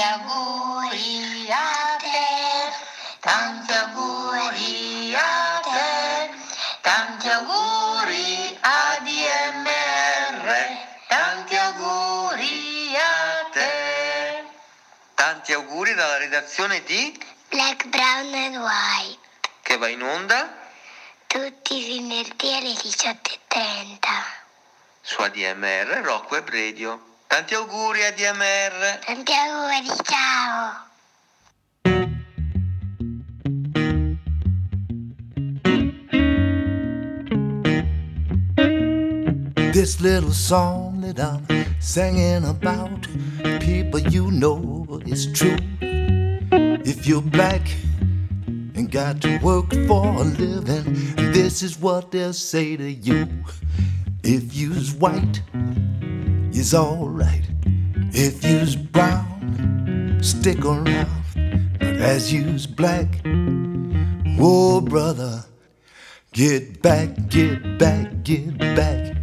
Tanti auguri a te, tanti auguri a te, tanti auguri a DMR, tanti auguri a te. Tanti auguri dalla redazione di Black, brown and white, che va in onda tutti i venerdì alle 18.30. su ADMR Rock Web Radio. Tanti auguri ADMR! Tanti auguri, ciao! This little song that I'm singing about, people you know is true. If you're black and got to work for a living, this is what they'll say to you. If you's white, you's alright. If you's brown, stick around. But as you's black, whoa, brother, get back, get back, get back.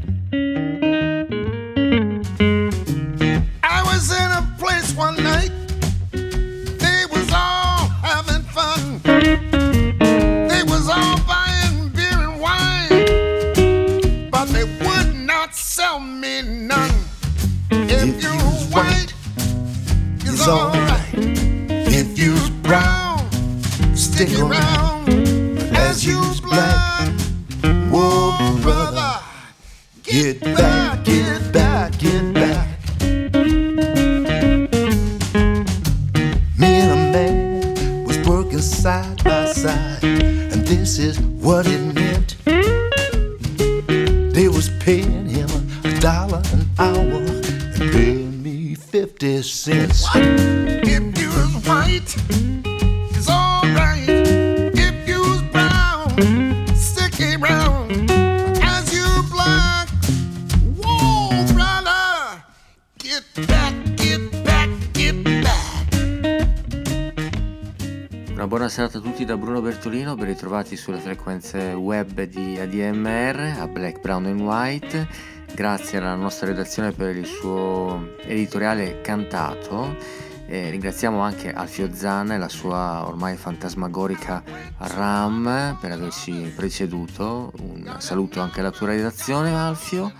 Bertolino, ben ritrovati sulle frequenze web di ADMR a Black, Brown and White. Grazie alla nostra redazione per il suo editoriale cantato. E ringraziamo anche Alfio Zanna e la sua ormai fantasmagorica RAM per averci preceduto. Un saluto anche alla tua redazione Alfio.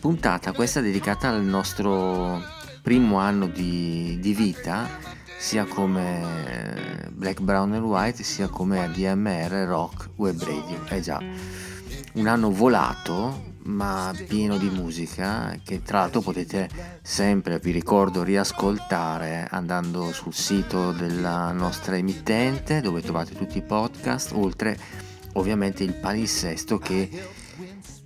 Puntata questa dedicata al nostro primo anno di, di vita sia come Black, Brown and White sia come ADMR Rock Web Radio. È già un anno volato ma pieno di musica che tra l'altro potete sempre, vi ricordo, riascoltare andando sul sito della nostra emittente dove trovate tutti i podcast, oltre ovviamente il palinsesto che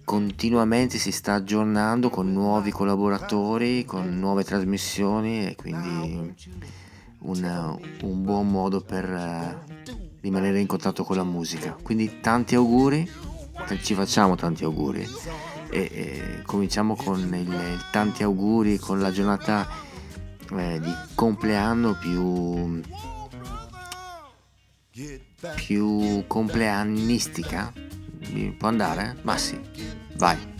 continuamente si sta aggiornando con nuovi collaboratori, con nuove trasmissioni e quindi un, un buon modo per eh, rimanere in contatto con la musica. Quindi tanti auguri, ci facciamo tanti auguri e, e cominciamo con il, il tanti auguri con la giornata eh, di compleanno più più compleannistica può andare? ma sì vai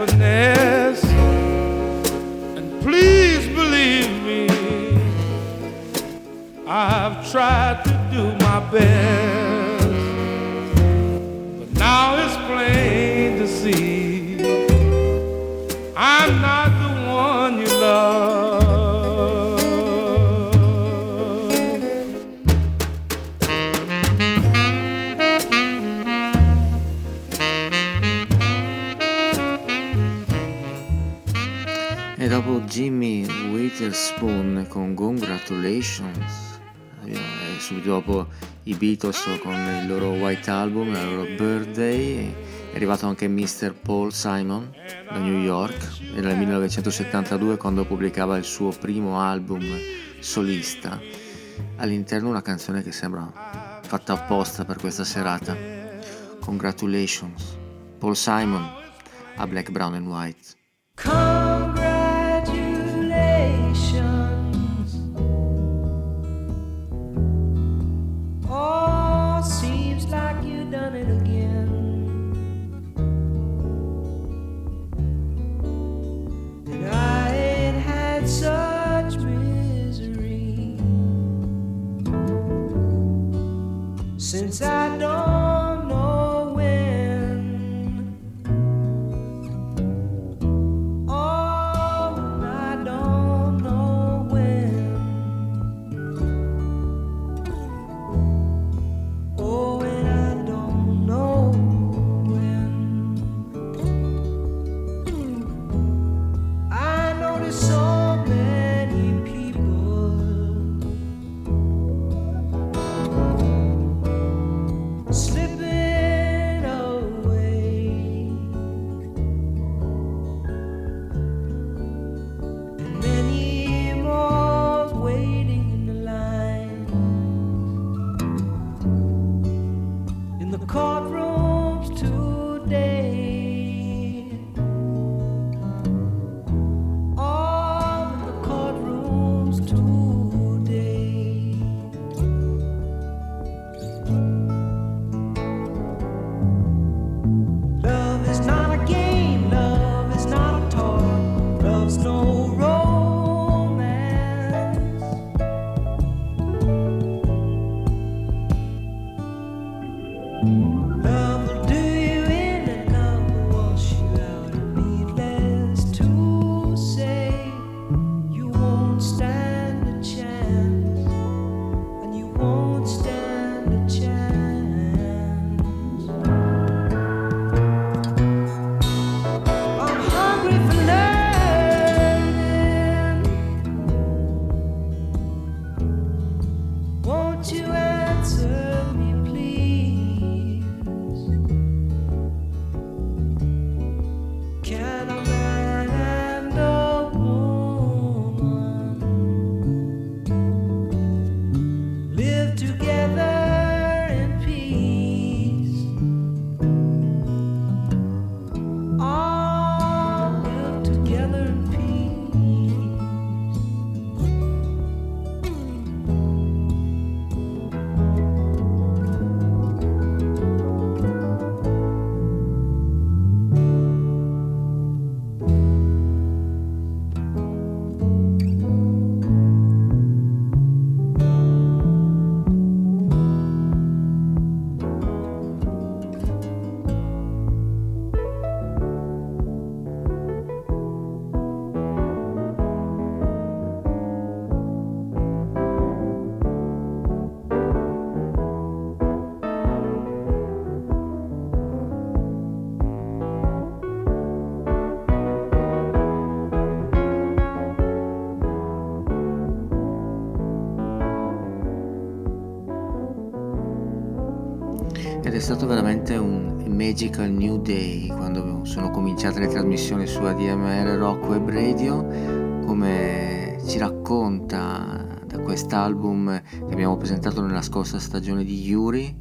happiness. And please believe me, I've tried to do my best. Spoon con Congratulations, eh, subito dopo i Beatles con il loro White Album, il loro Birthday, è arrivato anche Mr. Paul Simon da New York nel 1972 quando pubblicava il suo primo album solista, all'interno una canzone che sembra fatta apposta per questa serata, Congratulations, Paul Simon a Black, Brown and White. Stato veramente un magical new day quando sono cominciate le trasmissioni su ADMR Rock Web Radio, come ci racconta da quest'album che abbiamo presentato nella scorsa stagione di Yuri,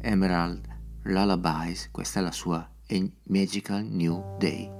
Emerald Lullabies, questa è la sua Magical New Day.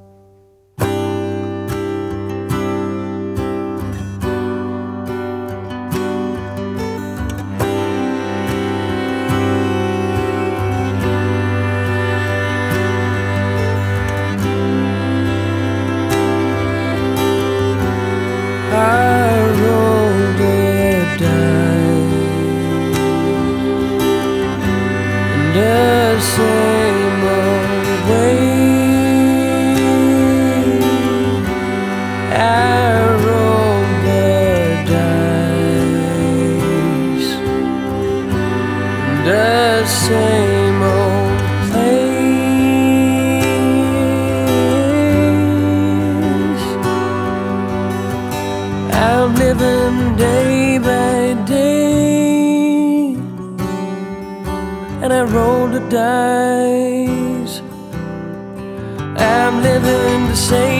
same old place. I'm living day by day, and I roll the dice. I'm living the same.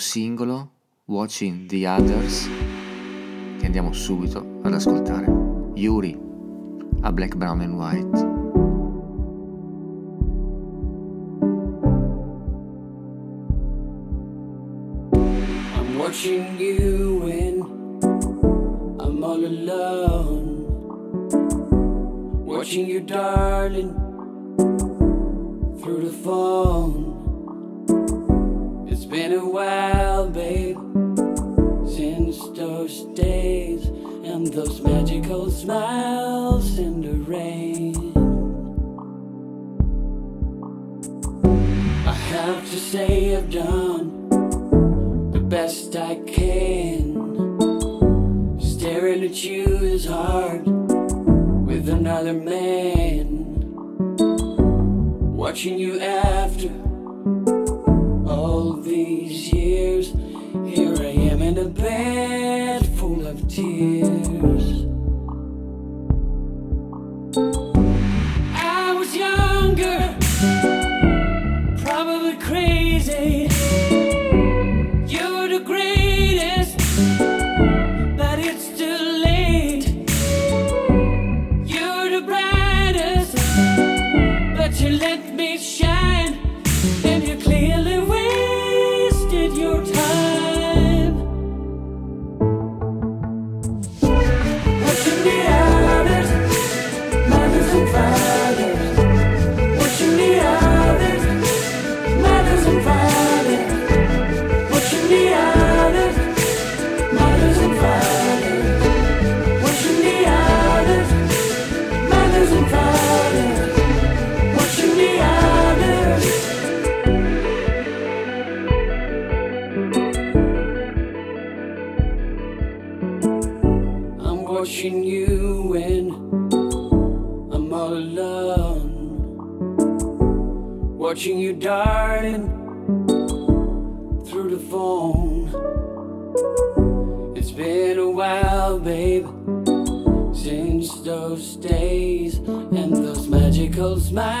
singolo Watching the Others che andiamo subito ad ascoltare. Yuri a Black, Brown and White. Watching you when I'm all alone. Watching you, darling, through the phone. Been a while, babe, since those days and those magical smiles in the rain. I have to say, I've done the best I can. Staring at you is hard with another man. Watching you after watching you darting through the phone. It's been a while, babe, since those days and those magical smiles.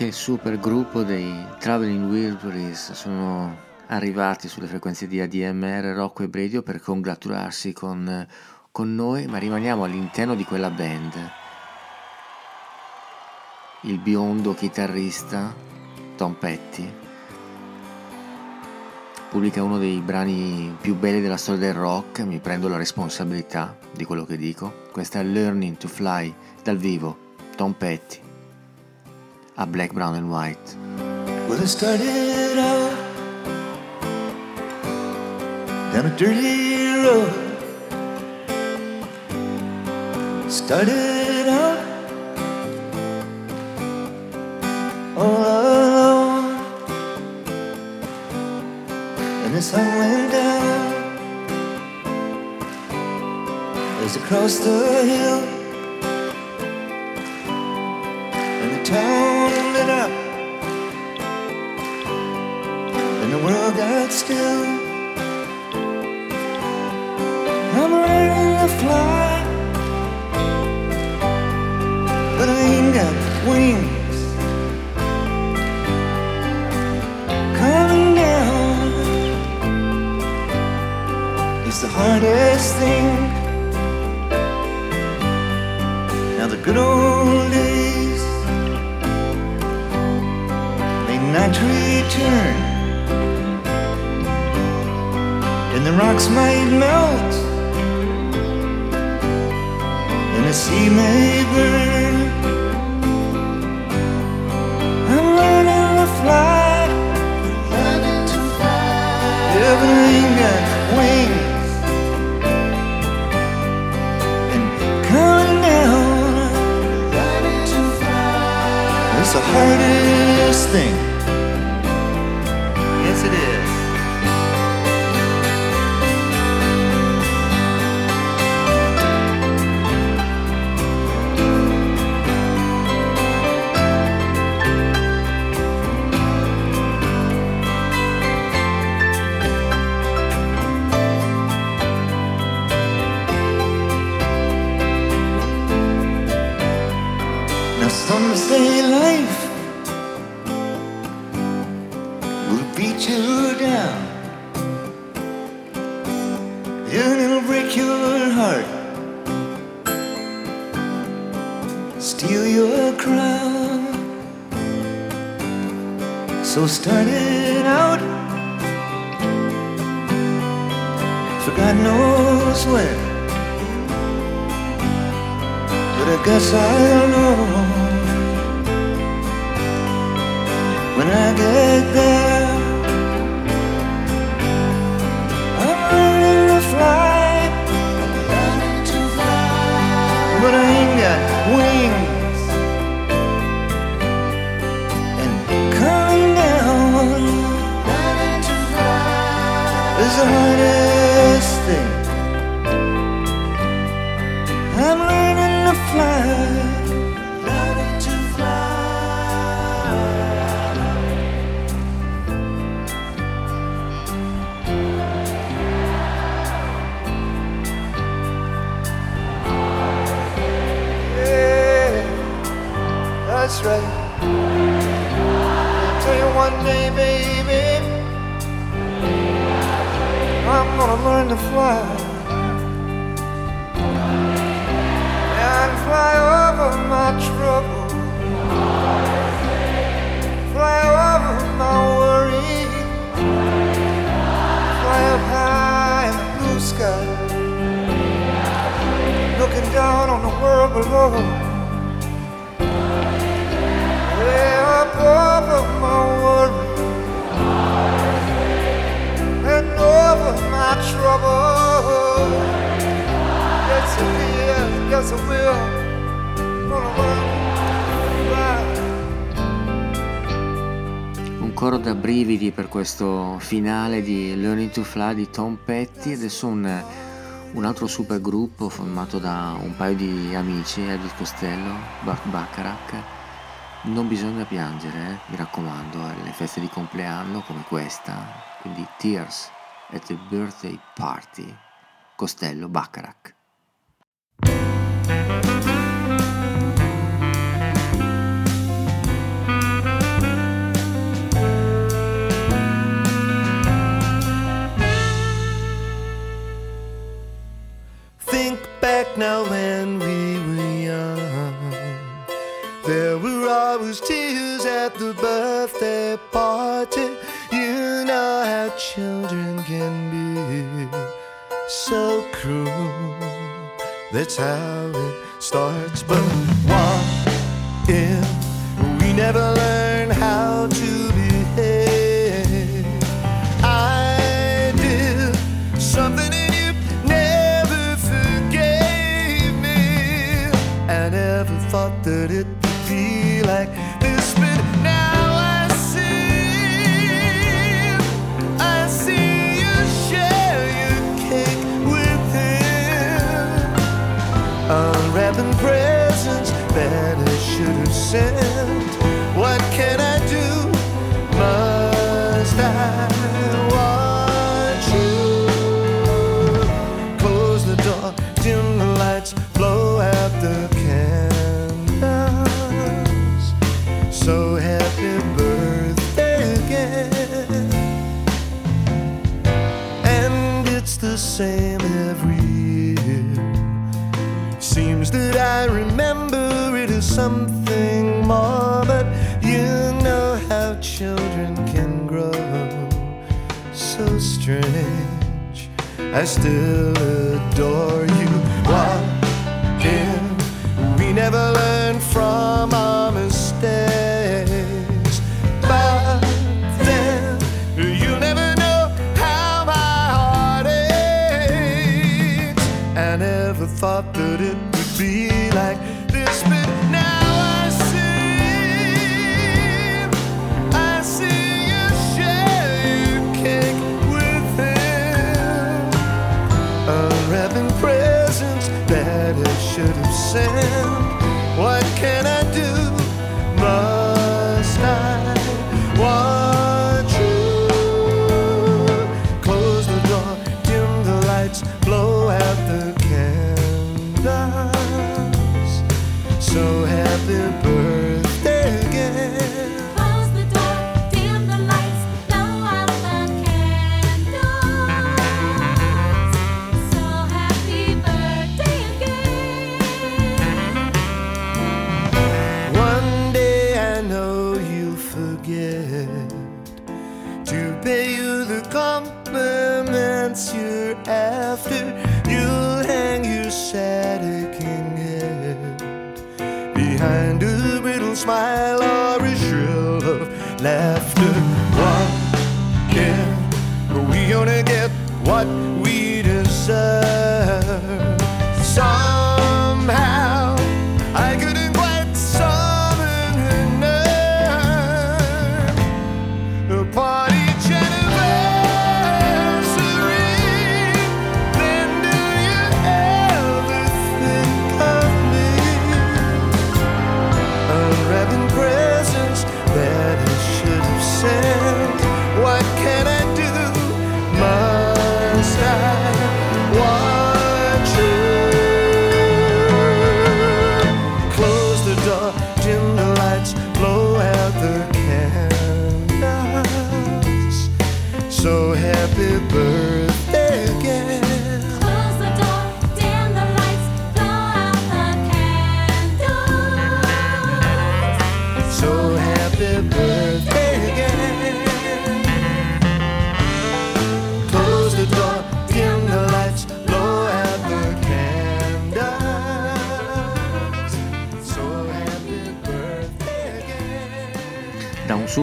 anche super gruppo dei Traveling Wilburys sono arrivati sulle frequenze di ADMR, Rocco e Bredio per congratularsi con, con noi, ma rimaniamo all'interno di quella band. Il biondo chitarrista Tom Petty pubblica uno dei brani più belli della storia del rock, mi prendo la responsabilità di quello che dico. Questa è Learning to Fly dal vivo, Tom Petty. A Black, Brown and White. Well, it started out down a dirty road. Started out all alone, and the sun went down as across the hill, and the town got still. I'm ready to fly, but I ain't got wings. Coming down is the hardest thing. Now the good old days may not return and the rocks might melt, and the sea may burn. I'm learning to fly, learning to fly. Ain't got wings, and coming down, learning to fly. It's the hardest thing. Coro da brividi per questo finale di Learning to Fly di Tom Petty. Adesso un, un altro super gruppo formato da un paio di amici, Elvis Costello, Bart Bacharach. Non bisogna piangere, eh, mi raccomando, alle feste di compleanno come questa. Quindi Tears at the Birthday Party. Costello, Bacharach. Now when we were young. There were always tears at the birthday party. You know how children can be so cruel. That's how it starts. But what if we never learn how to behave? Same every year. Seems that I remember it as something more, but you know how children can grow so strange. I still adore you. What if we never learn from thought that it would be like this, but now I see. I see you share cake with him. Unwrapping presents that I should have sent. What can I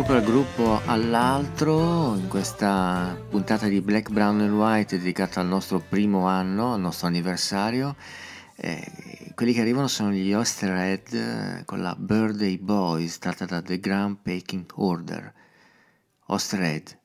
again. Da un super gruppo all'altro, in questa puntata di Black, Brown and White dedicata al nostro primo anno, al nostro anniversario, eh, quelli che arrivano sono gli Osterhead eh, con la Birthday Boys, tratta da The Grand Packing Order. Osterhead.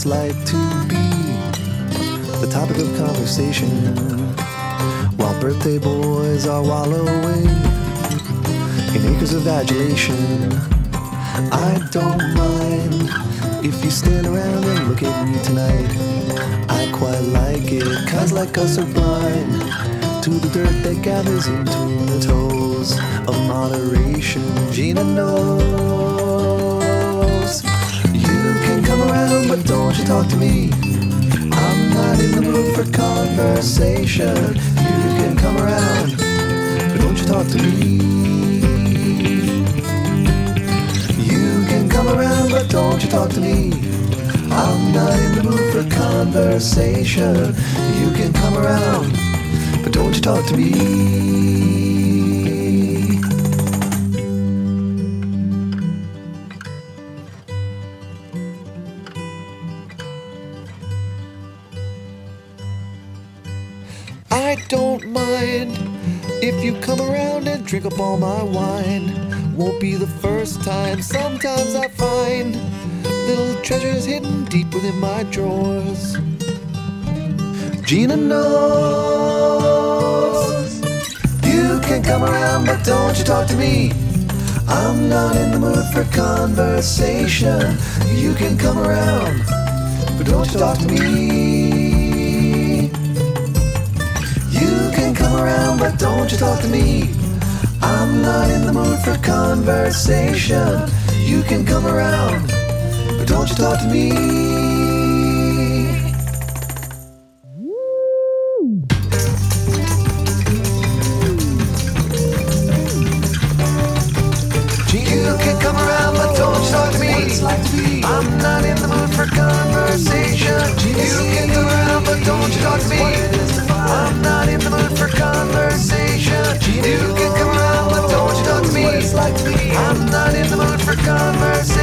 It's like to be the topic of conversation while birthday boys are wallowing in acres of adulation. I don't mind if you stand around and look at me tonight. I quite like it, cause like us are blind to the dirt that gathers between the toes of moderation. Gina knows but don't you talk to me. I'm not in the mood for conversation. You can come around, but don't you talk to me. You can come around, but don't you talk to me. I'm not in the mood for conversation. You can come around, but don't you talk to me. Be the first time, sometimes I find little treasures hidden deep within my drawers. Gina knows you can come around, but don't you talk to me. I'm not in the mood for conversation. You can come around, but don't you talk to me. You can come around, but don't you talk to me. I'm not in the mood for conversation. You can come around, but don't you talk to me. I'm not in the mood for conversation.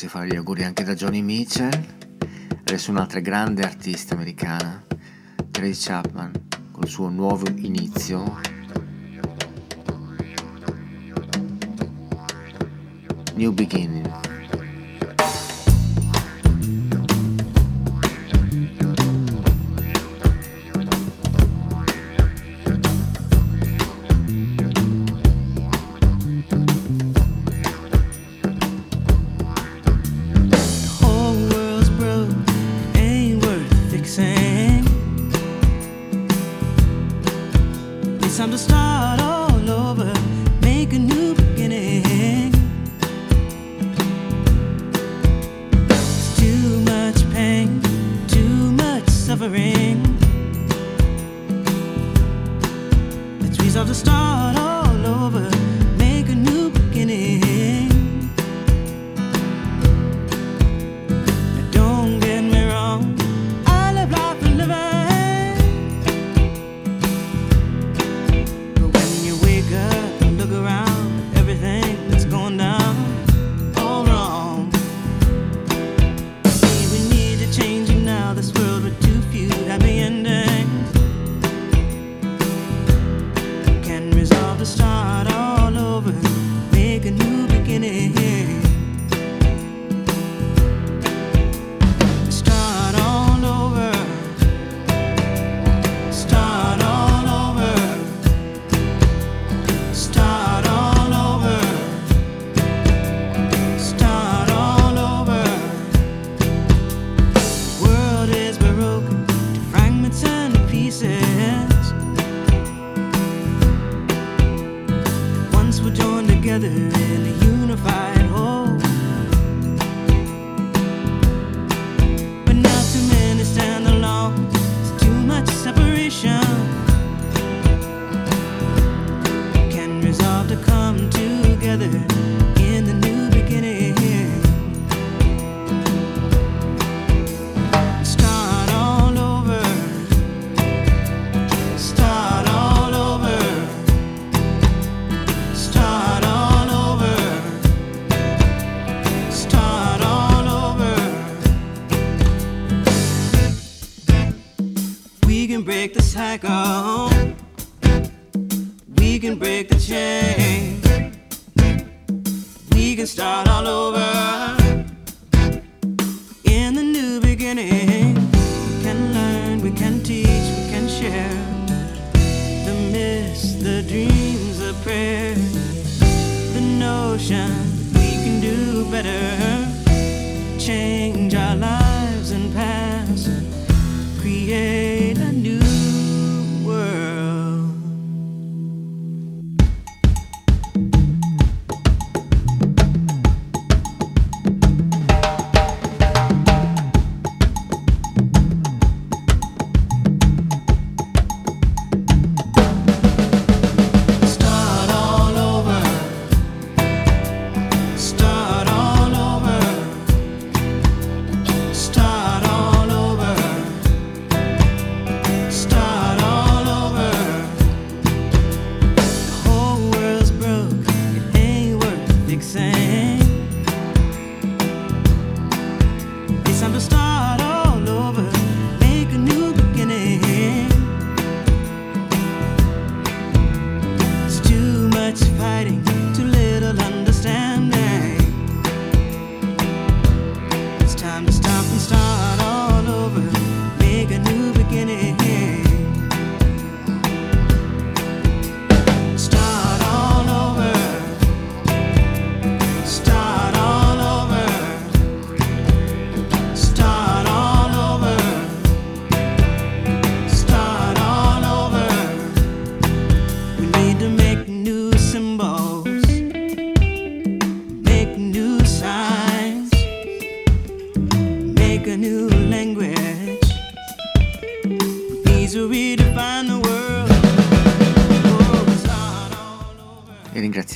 Farsi fare gli auguri anche da Johnny Mitchell. Adesso un'altra grande artista americana, Tracy Chapman, col suo nuovo inizio. New Beginning.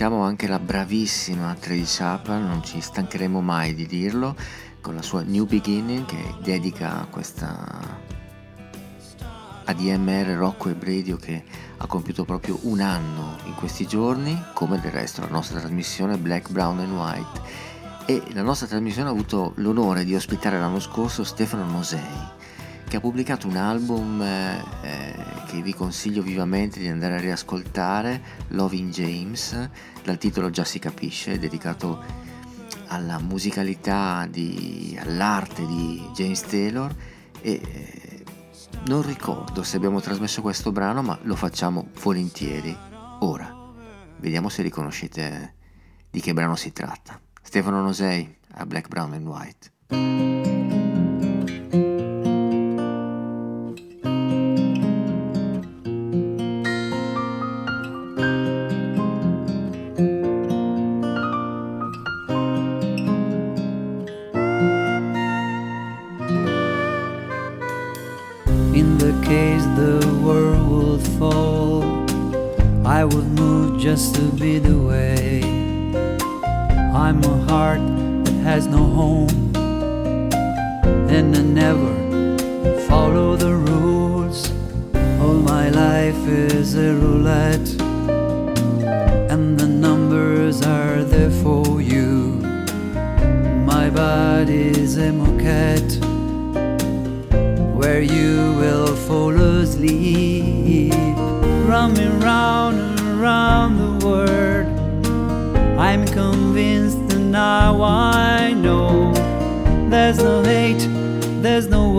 Ringraziamo anche la bravissima Tracy Chapman, non ci stancheremo mai di dirlo, con la sua New Beginning che dedica questa ADMR Rocco e Radio che ha compiuto proprio un anno in questi giorni, come del resto la nostra trasmissione Black, Brown and White. E la nostra trasmissione ha avuto l'onore di ospitare l'anno scorso Stefano Nosei, che ha pubblicato un album eh, eh, che vi consiglio vivamente di andare a riascoltare, Loving James, dal titolo già si capisce, dedicato alla musicalità, di, all'arte di James Taylor e eh, non ricordo se abbiamo trasmesso questo brano, ma lo facciamo volentieri ora. Vediamo se riconoscete di che brano si tratta. Stefano Nosei a Black, Brown and White. Be the way. I'm a heart that has no home, and I never follow the rules. All my life is a roulette,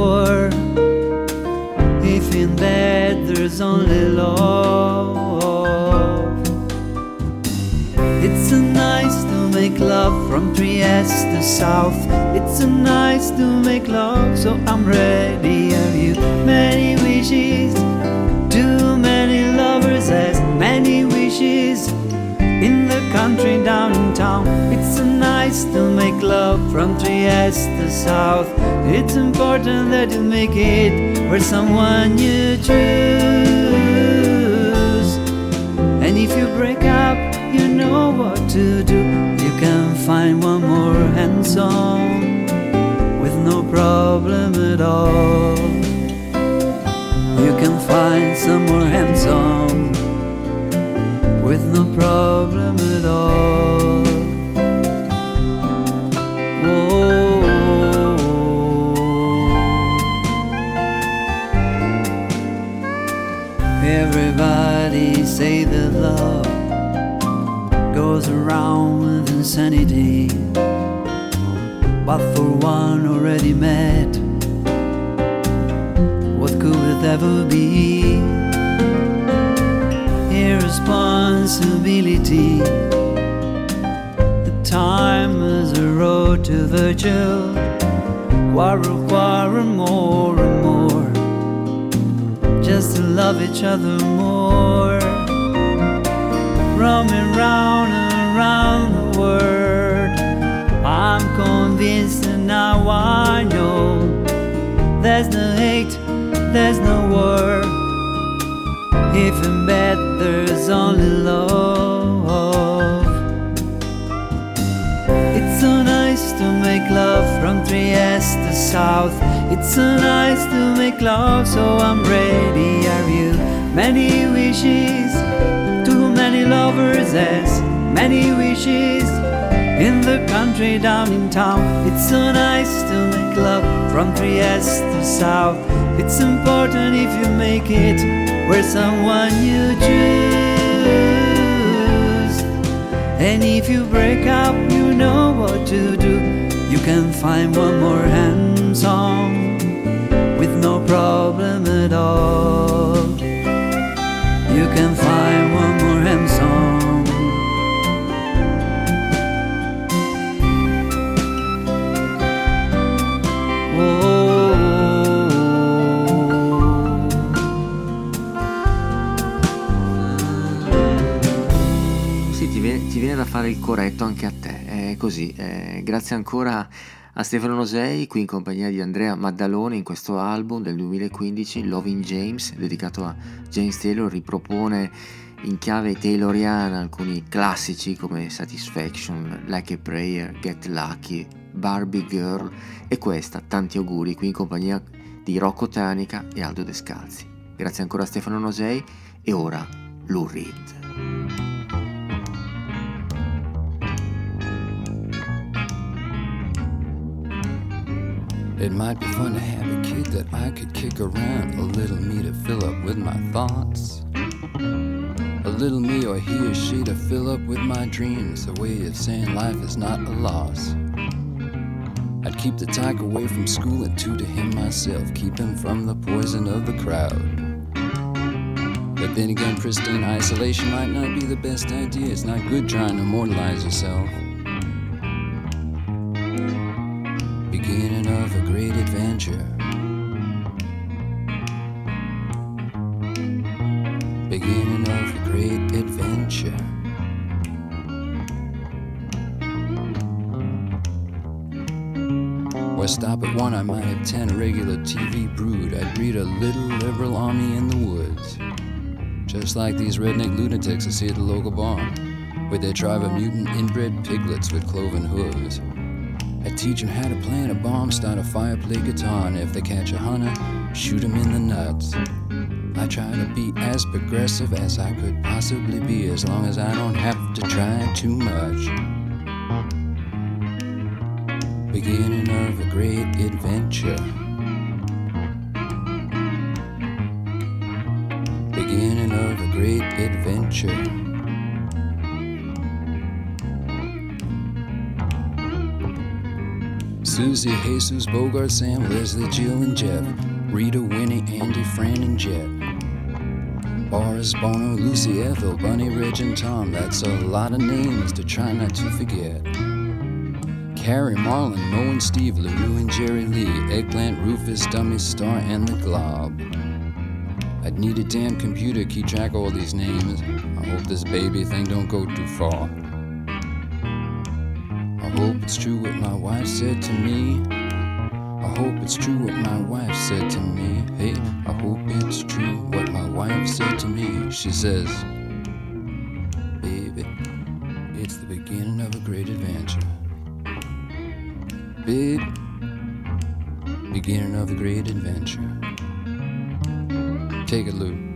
war. If in that there's only love. It's a nice to make love from Trieste to South. It's a nice to make love, so I'm ready. Trieste, the South. It's important that you make it where someone you choose. And if you break up, you know what to do. You can find one more handsome with no problem at all. You can find some more handsome with no problem at all. Around with insanity, but for one already met, what could it ever be? Irresponsibility. The time is a road to virtue. Quarrel, quarrel more and more, just to love each other more. Roaming round and round the world, I'm convinced and now I know there's no hate, there's no war. If in bed there's only love. It's so nice to make love from Trieste to South. It's so nice to make love, so I'm ready. Are you? Many wishes, too many lovers, as many wishes. In the country down in town, it's so nice to make love from Trieste to South. It's important if you make it where someone you choose. And if you break up, you know what to do. You can find one more handsome with no problem at all. You can find one fare il corretto anche a te, è così. eh, grazie ancora a Stefano Nosei, qui in compagnia di Andrea Maddalone in questo album del 2015, Loving James, dedicato a James Taylor, ripropone in chiave tayloriana alcuni classici come Satisfaction, Like a Prayer, Get Lucky, Barbie Girl e questa, tanti auguri, qui in compagnia di Rocco Tanica e Aldo Descalzi. Grazie ancora a Stefano Nosei e ora Lou Reed. It might be fun to have a kid that I could kick around, a little me to fill up with my thoughts. A little me or he or she to fill up with my dreams, a way of saying life is not a loss. I'd keep the tyke away from school and to him myself, keep him from the poison of the crowd. But then again, pristine isolation might not be the best idea. It's not good trying to immortalize yourself. One, I might have ten regular TV brood. I'd breed a little liberal army in the woods. Just like these redneck lunatics I see at the local barn, with their tribe of mutant inbred piglets with cloven hooves. I teach 'em how to plant a bomb, start a fire, play guitar, and if they catch a hunter, shoot 'em in the nuts. I try to be as progressive as I could possibly be, as long as I don't have to try too much. Beginning of a great adventure. Beginning of a great adventure. Susie, Jesus, Bogart, Sam, Leslie, Jill, and Jeff. Rita, Winnie, Andy, Fran, and Jet. Boris, Bono, Lucy, Ethel, Bunny, Reg, and Tom. That's a lot of names to try not to forget. Carrie, Marlon, Mo, and Steve, LaRue, and Jerry Lee. Eggplant, Rufus, Dummy, Star, and the Glob. I'd need a damn computer to keep track of all these names. I hope this baby thing don't go too far. I hope it's true what my wife said to me. I hope it's true what my wife said to me. Hey, I hope it's true what my wife said to me. She says, Baby, it's the beginning of a great adventure. Babe, beginning of a great adventure. Take a Lou.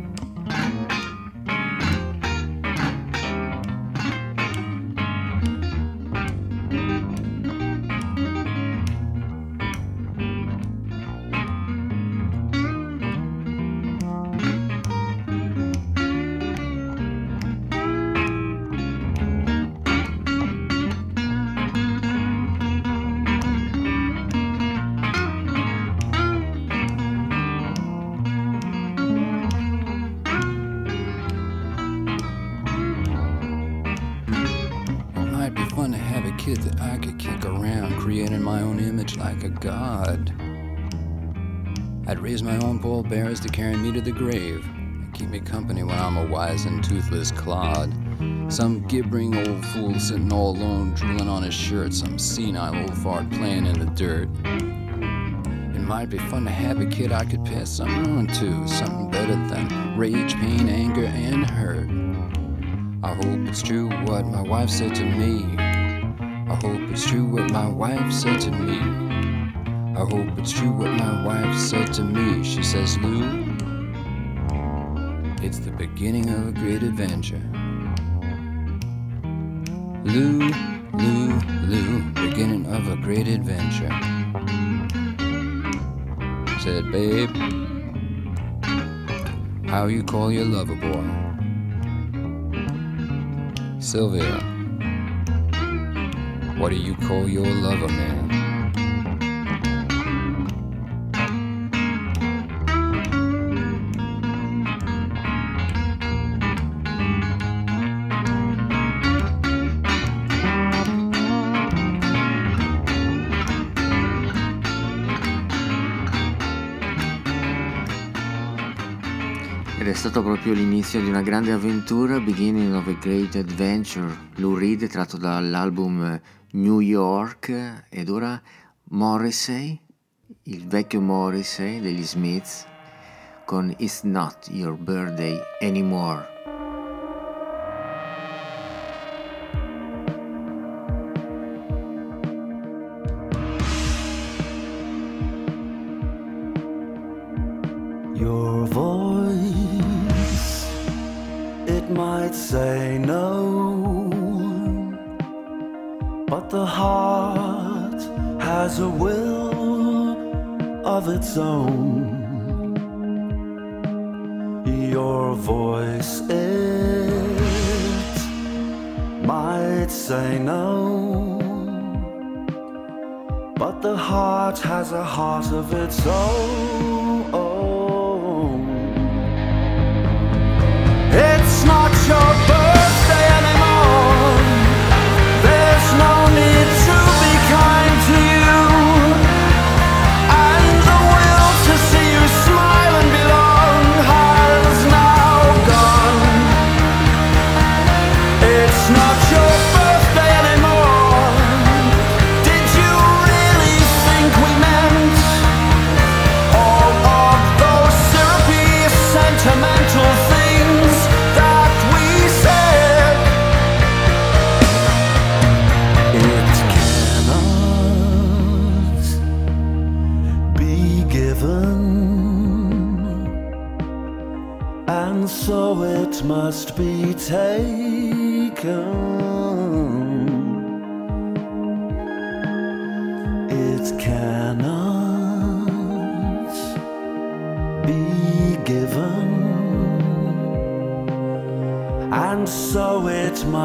Toothless clod. Some gibbering old fool sitting all alone, drooling on his shirt, some senile old fart playing in the dirt. It might be fun to have a kid I could pass something on to, something better than rage, pain, anger, and hurt. I hope it's true what my wife said to me. I hope it's true what my wife said to me. I hope it's true what my wife said to me. She says, Lou, it's the beginning of a great adventure. Lou, Lou, Lou, beginning of a great adventure. Said, babe, how you call your lover boy? Sylvia, what do you call your lover man? Stato proprio l'inizio di una grande avventura, Beginning of a Great Adventure, Lou Reed tratto dall'album New York ed ora Morrissey, il vecchio Morrissey degli Smiths con It's Not Your Birthday Anymore. No, but the heart has a will of its own. Your voice, it might say no, but the heart has a heart of its own. It's not your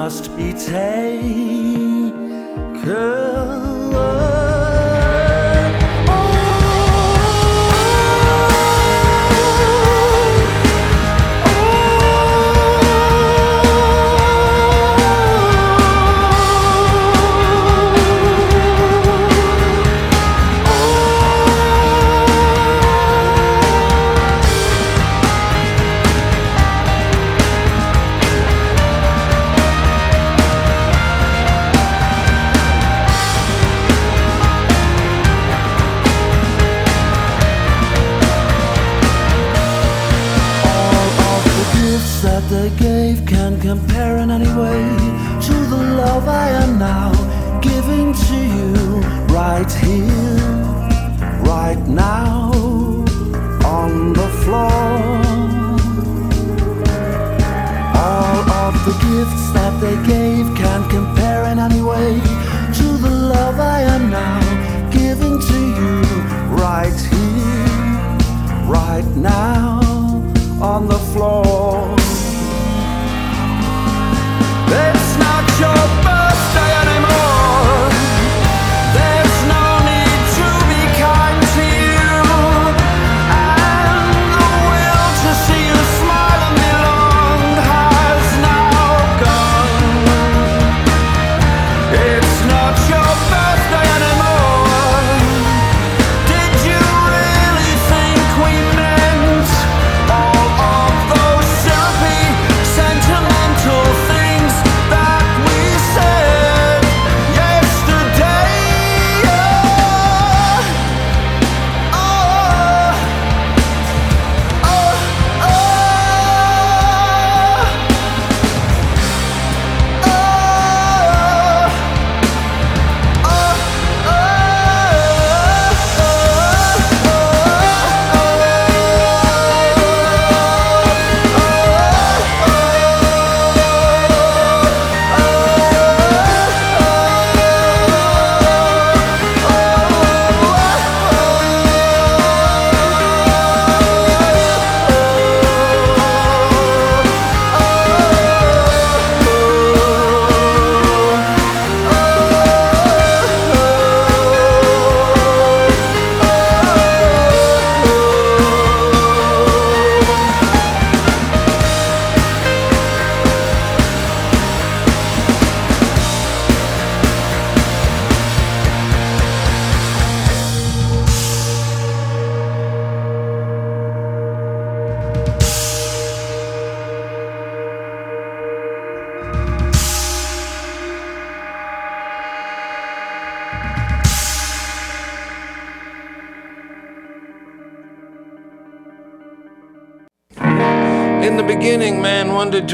must be any floor.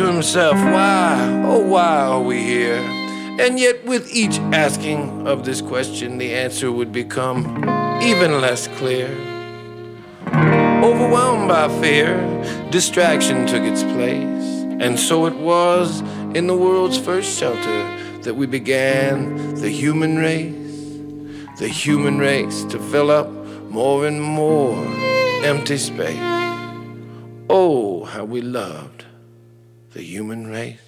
To himself, why, oh, why are we here? And yet, with each asking of this question, the answer would become even less clear. Overwhelmed by fear, distraction took its place. And so it was in the world's first shelter that we began the human race. The human race to fill up more and more empty space. Oh, how we loved the human race.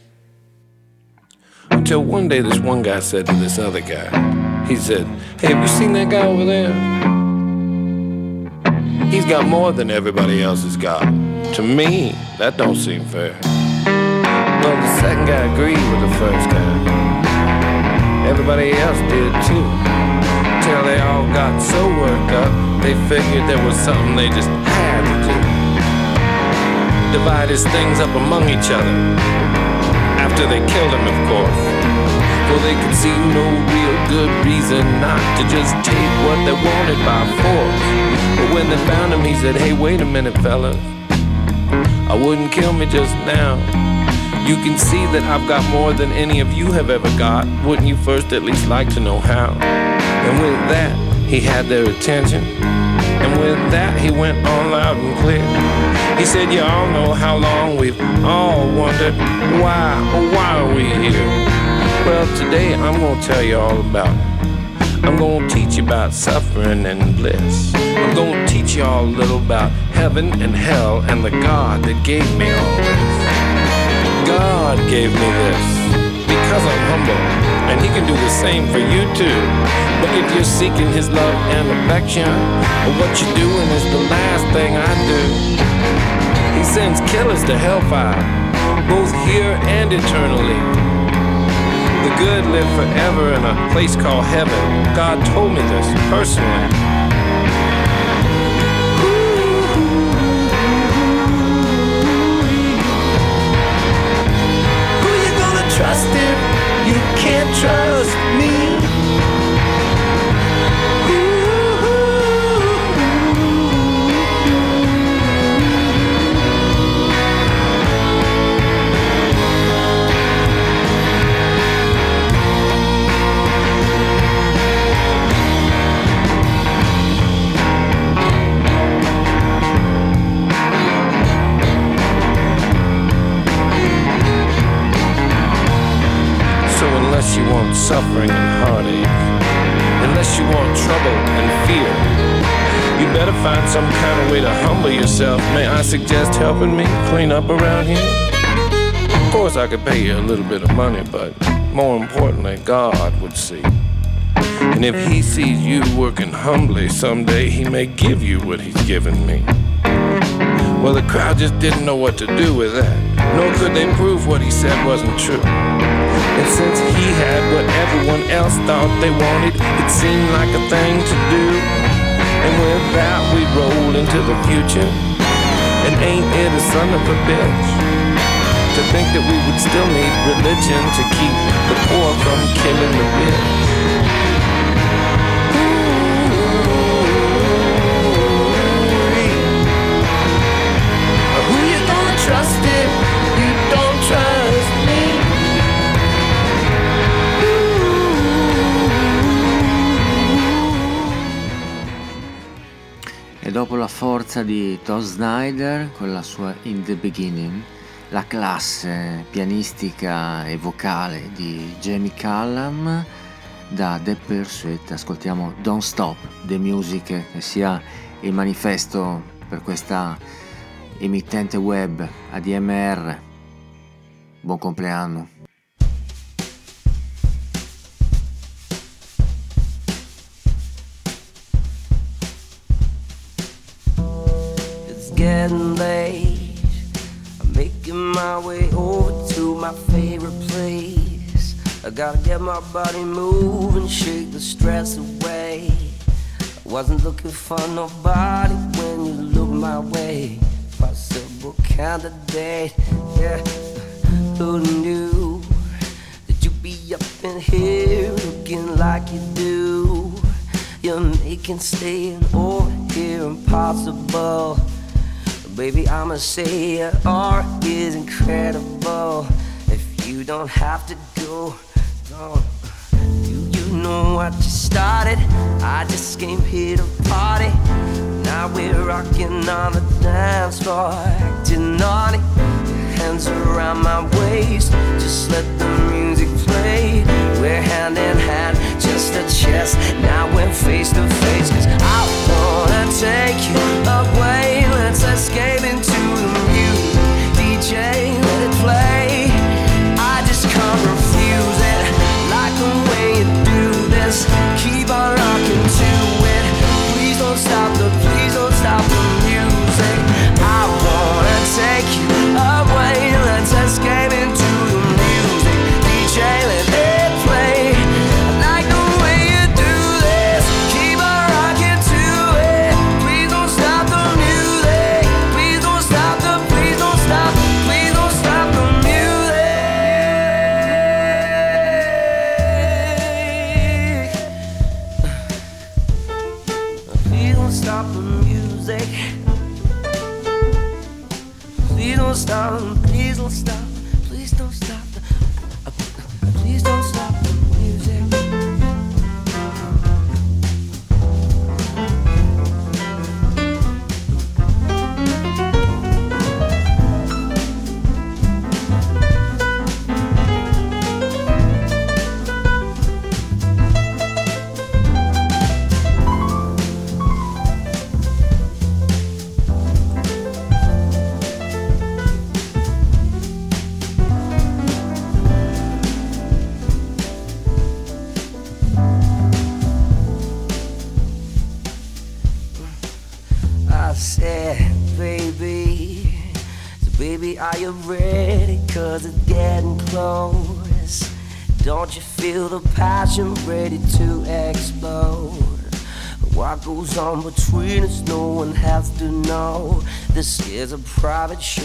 Until one day, this one guy said to this other guy, he said, Hey, have you seen that guy over there? He's got more than everybody else has got. To me, that don't seem fair. Well, the second guy agreed with the first guy. Everybody else did too. Till they all got so worked up, they figured there was something they just had to do divide his things up among each other. After they killed him, of course. For they could see no real good reason not to just take what they wanted by force. But when they found him, he said, Hey, wait a minute, fellas. I wouldn't kill me just now. You can see that I've got more than any of you have ever got. Wouldn't you first at least like to know how? And with that, he had their attention. With that, he went on loud and clear. He said, You all know how long we've all wondered why, why are we here? Well, today I'm to tell you all about it. I'm to teach you about suffering and bliss. I'm to teach you all a little about heaven and hell and the God that gave me all this. God gave me this because I'm humble, and He can do the same for you too. But if you're seeking His love and affection, what you're doing is the last thing I do. He sends killers to hellfire, both here and eternally. The good live forever in a place called heaven. God told me this personally. Clean up around here? Of course, I could pay you a little bit of money, but more importantly, God would see. And if He sees you working humbly, someday He may give you what He's given me. Well, the crowd just didn't know what to do with that, nor could they prove what he said wasn't true. And since he had what everyone else thought they wanted, it seemed like a thing to do. And with that, we rolled into the future. And ain't it a son of a bitch? To think that we would still need religion to keep the poor from killing the rich. Forza di Todd Snyder con la sua In the Beginning, la classe pianistica e vocale di Jamie Callum, da The Pursuit ascoltiamo Don't Stop the Music, che sia il manifesto per questa emittente web ADMR. Buon compleanno. Getting late. I'm making my way over to my favorite place. I gotta get my body moving, shake the stress away. I wasn't looking for nobody when you look my way. Possible candidate, yeah. Who knew that you'd be up in here looking like you do? You're making staying over here impossible. Baby, I'ma say your art is incredible. If you don't have to go, don't. Do you know what you started? I just came here to party. Now we're rocking on the dance floor, acting naughty. Hands around my waist, just let the music play. We're hand in hand, just a chest. Now we're face to face, cause I wanna take you away. Let's escape into the music. DJ, let it play. I just can't refuse it. Like the way you do this. Keep on rocking to it. Please don't stop the, please don't stop the escape a private show.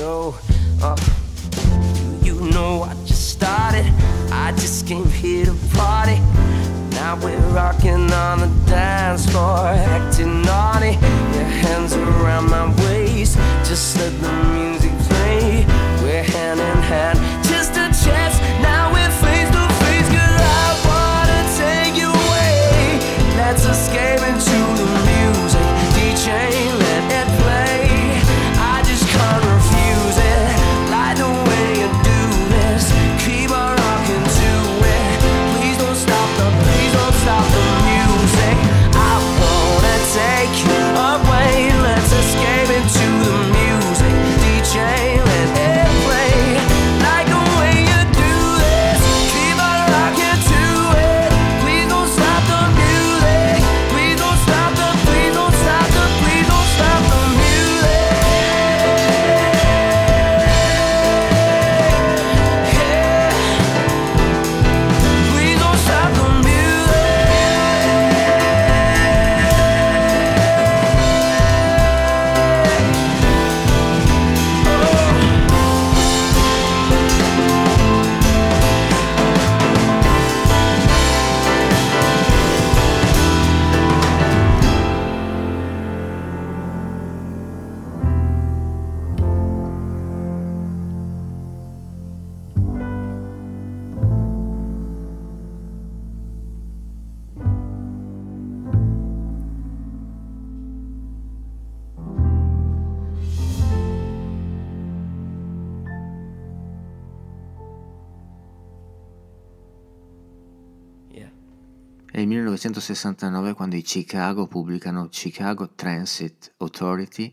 1969 quando i Chicago pubblicano Chicago Transit Authority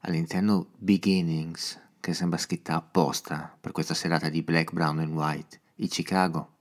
all'interno Beginnings, che sembra scritta apposta per questa serata di Black, Brown and White, i Chicago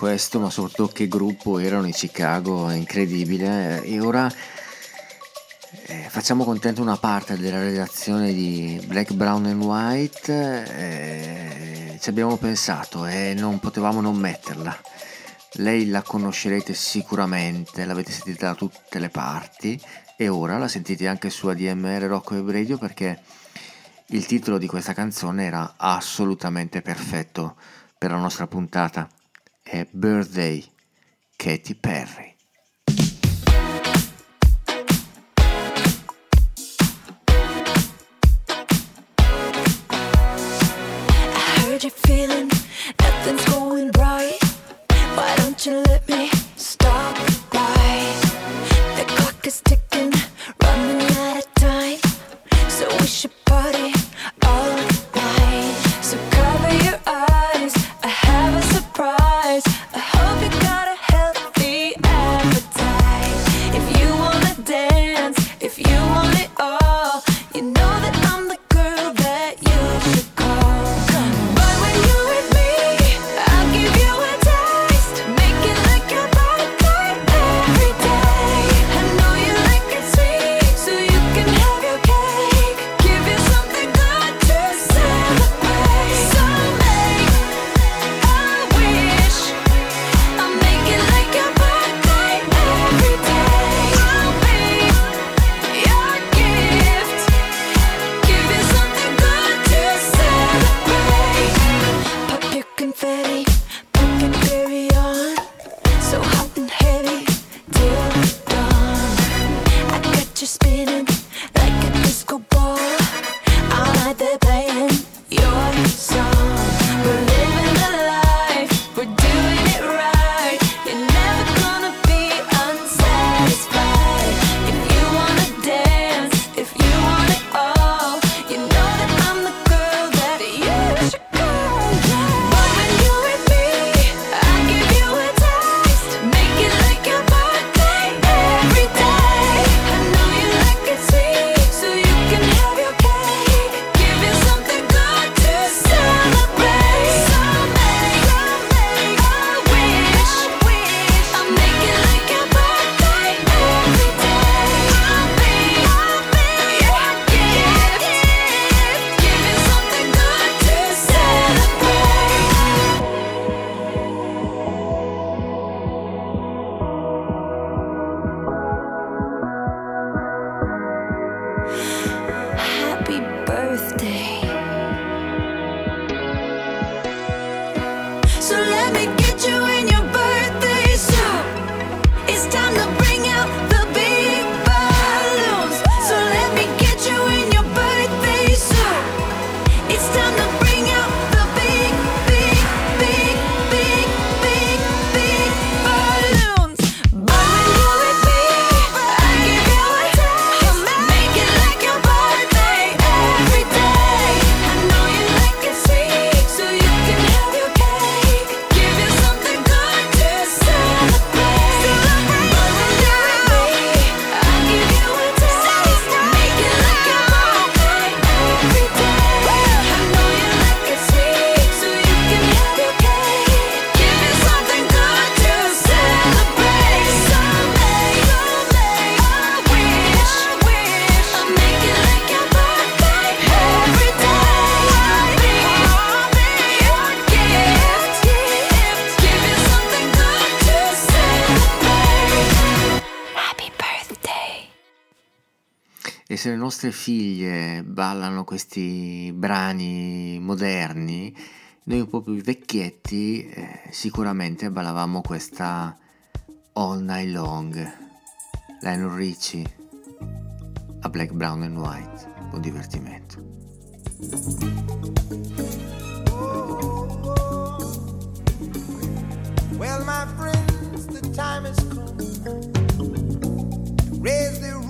questo, ma soprattutto che gruppo erano in Chicago, è incredibile. E ora eh, facciamo contento una parte della redazione di Black, Brown and White, eh, ci abbiamo pensato e eh, non potevamo non metterla. Lei la conoscerete sicuramente, l'avete sentita da tutte le parti e ora la sentite anche su ADMR Rocco e Radio perché il titolo di questa canzone era assolutamente perfetto per la nostra puntata è Birthday, Katy Perry. nostre figlie ballano questi brani moderni, noi un po' più vecchietti eh, sicuramente ballavamo questa All Night Long, Lionel Ricci a Black, Brown and White. Buon divertimento. Well, my friends, the time has come raise the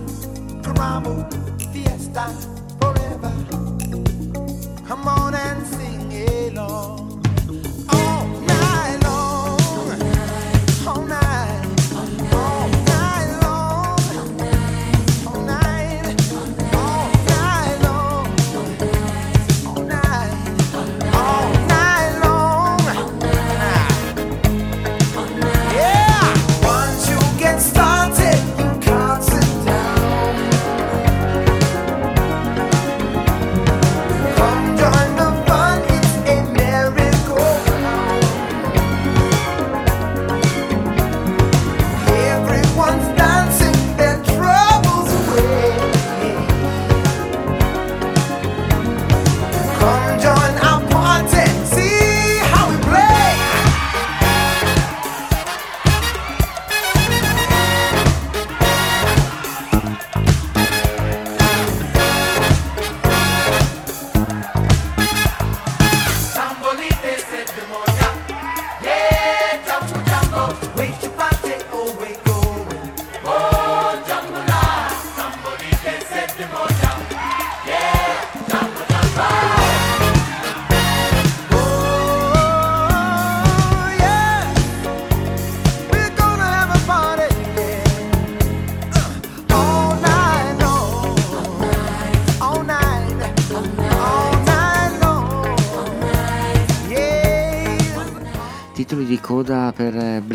Fiesta forever. Come on and sing along.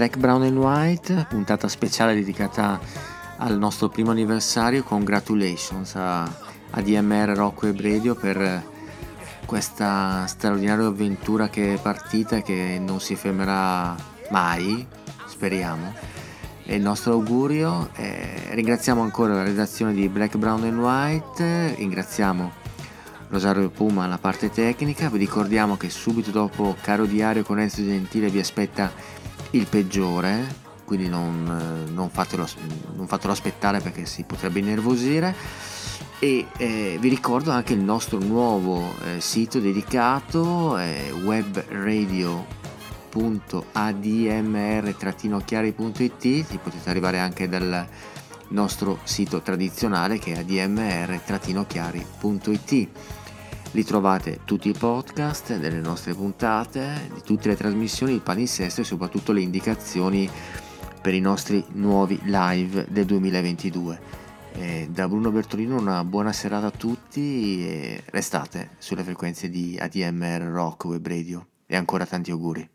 Black, Brown and White, puntata speciale dedicata al nostro primo anniversario. Congratulations a, a DMR Rock Web Radio per questa straordinaria avventura che è partita e che non si fermerà mai, speriamo. È il nostro augurio. eh, ringraziamo ancora la redazione di Black, Brown and White, ringraziamo Rosario Puma alla parte tecnica, vi ricordiamo che subito dopo Caro Diario con Enzo Gentile vi aspetta il peggiore, quindi non, eh, non fatelo, non fatelo aspettare perché si potrebbe innervosire. E eh, vi ricordo anche il nostro nuovo eh, sito dedicato eh, webradio.admr-chiari.it ci potete arrivare anche dal nostro sito tradizionale che è admr-chiari.it lì trovate tutti i podcast delle nostre puntate di tutte le trasmissioni il palinsesto e soprattutto le indicazioni per i nostri nuovi live del 2022 Eh, da Bruno Bertolino una buona serata a tutti e restate sulle frequenze di ADMR Rock Web Radio. E ancora tanti auguri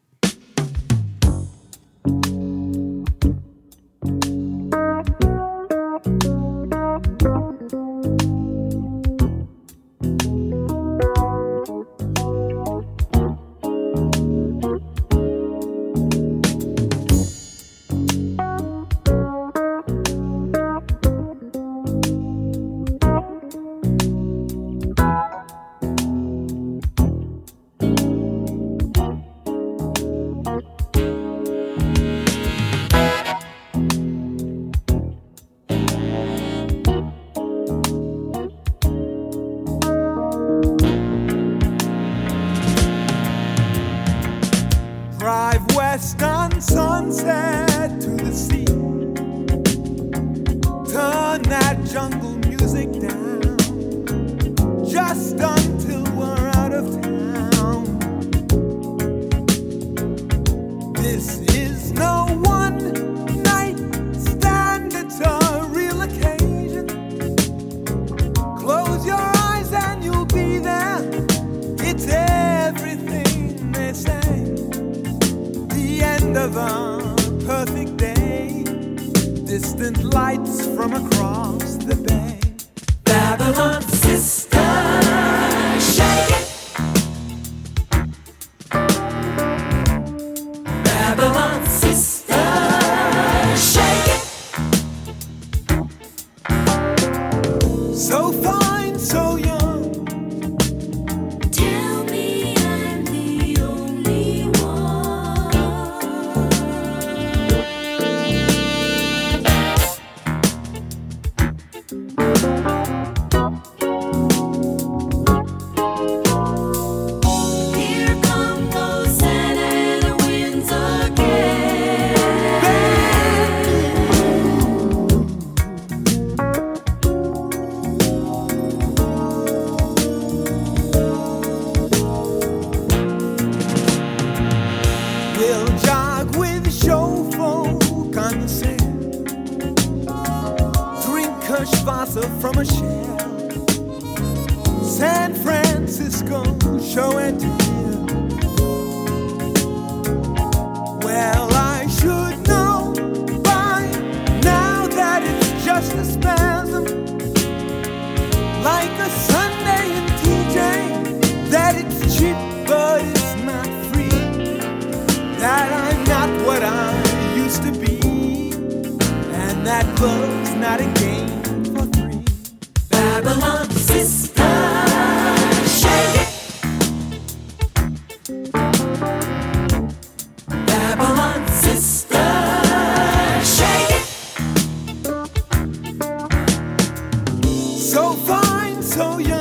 so young.